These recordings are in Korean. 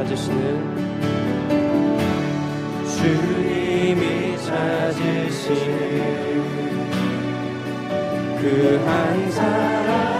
찾으시는 주님이 찾으시는 그 한 사람.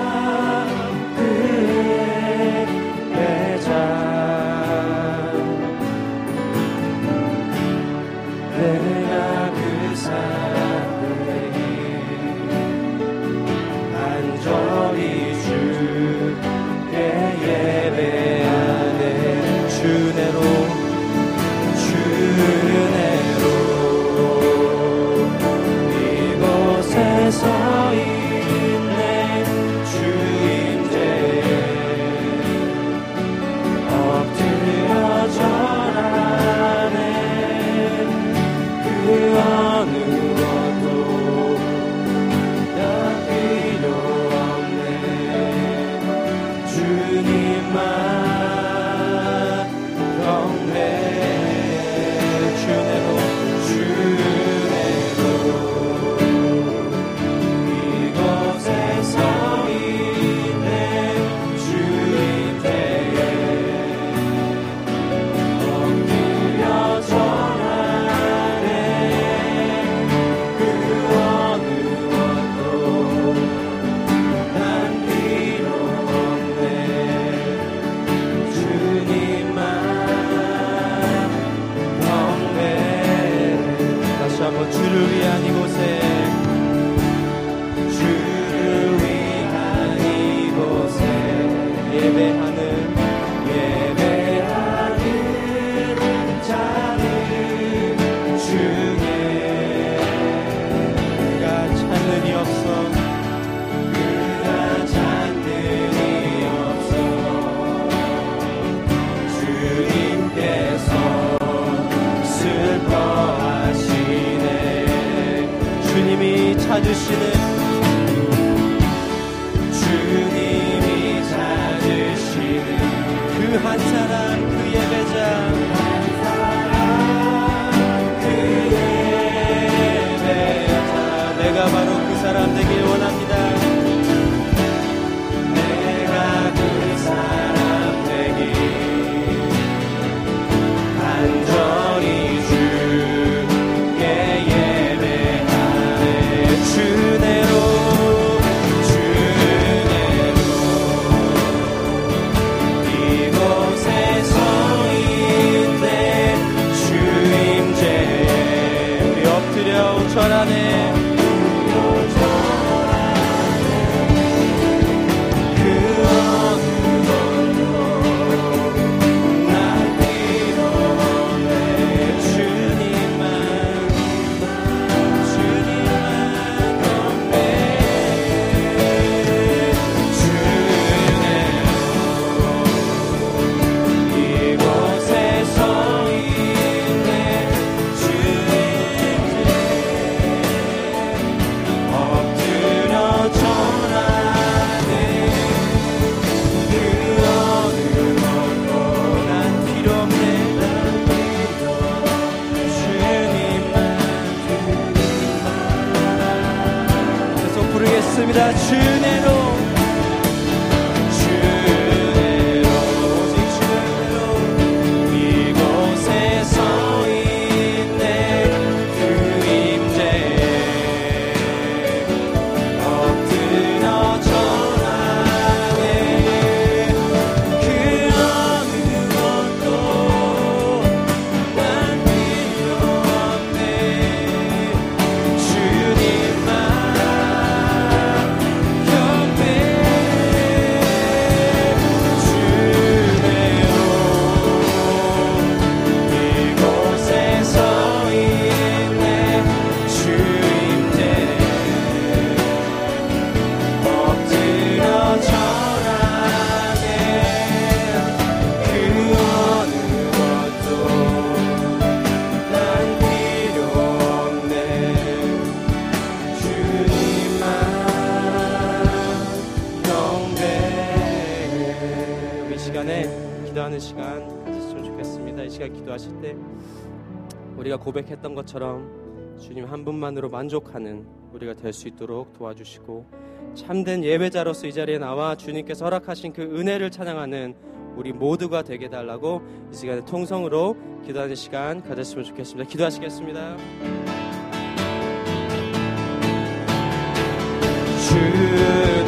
기도하실 때 우리가 고백했던 것처럼 주님 한 분만으로 만족하는 우리가 될 수 있도록 도와주시고 참된 예배자로서 이 자리에 나와 주님께서 허락하신 그 은혜를 찬양하는 우리 모두가 되게 달라고 이 시간에 통성으로 기도하는 시간 가졌으면 좋겠습니다. 기도하시겠습니다. 주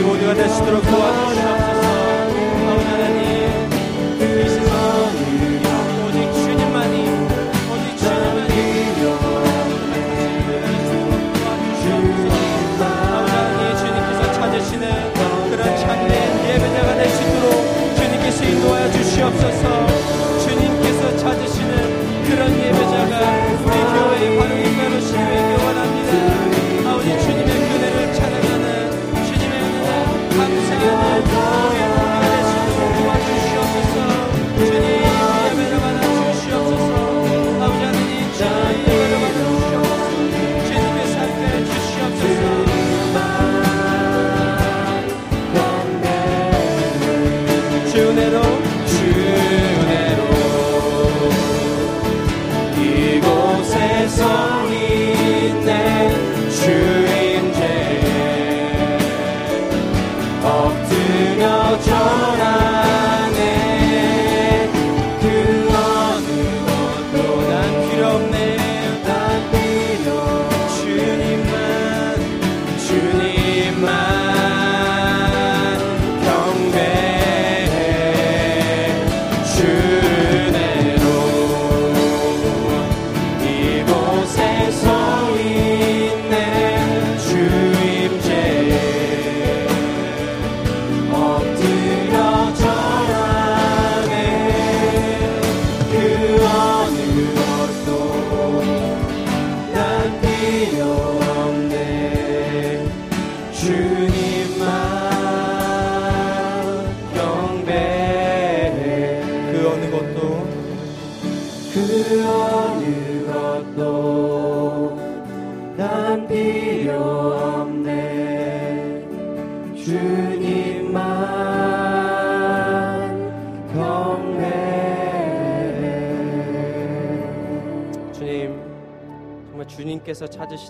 우리 모두가 될 수 있도록 도와주시옵소서.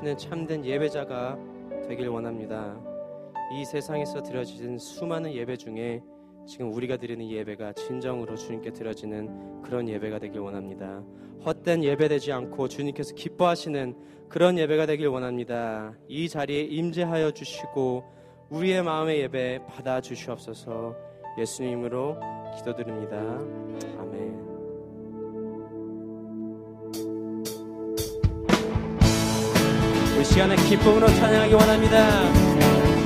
드리시는 참된 예배자가 되길 원합니다. 이 세상에서 드려지는 수많은 예배 중에 지금 우리가 드리는 예배가 진정으로 주님께 드려지는 그런 예배가 되길 원합니다. 헛된 예배되지 않고 주님께서 기뻐하시는 그런 예배가 되길 원합니다. 이 자리에 임재하여 주시고 우리의 마음의 예배 받아 주시옵소서. 예수님으로 기도드립니다. 아멘. 우리 시간에 기쁨으로 찬양하기 원합니다.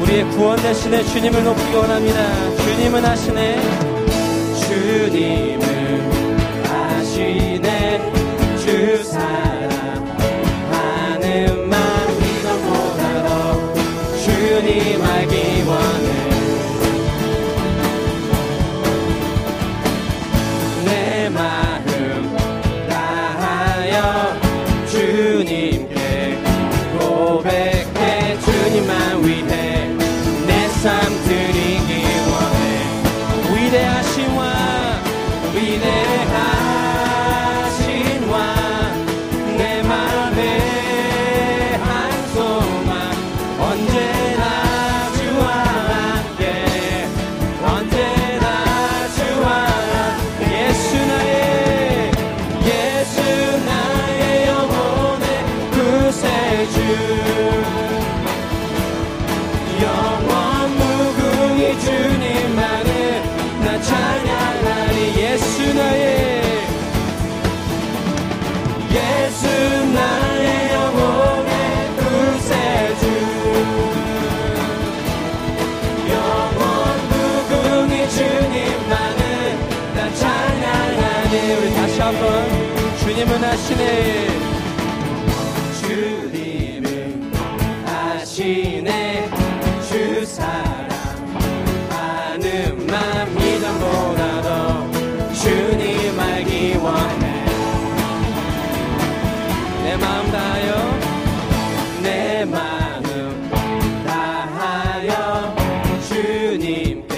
우리의 구원 대신에 주님을 높이기 원합니다. 주님은 하시네. 주님은 하시네. 주사. game.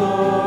Lord.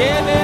우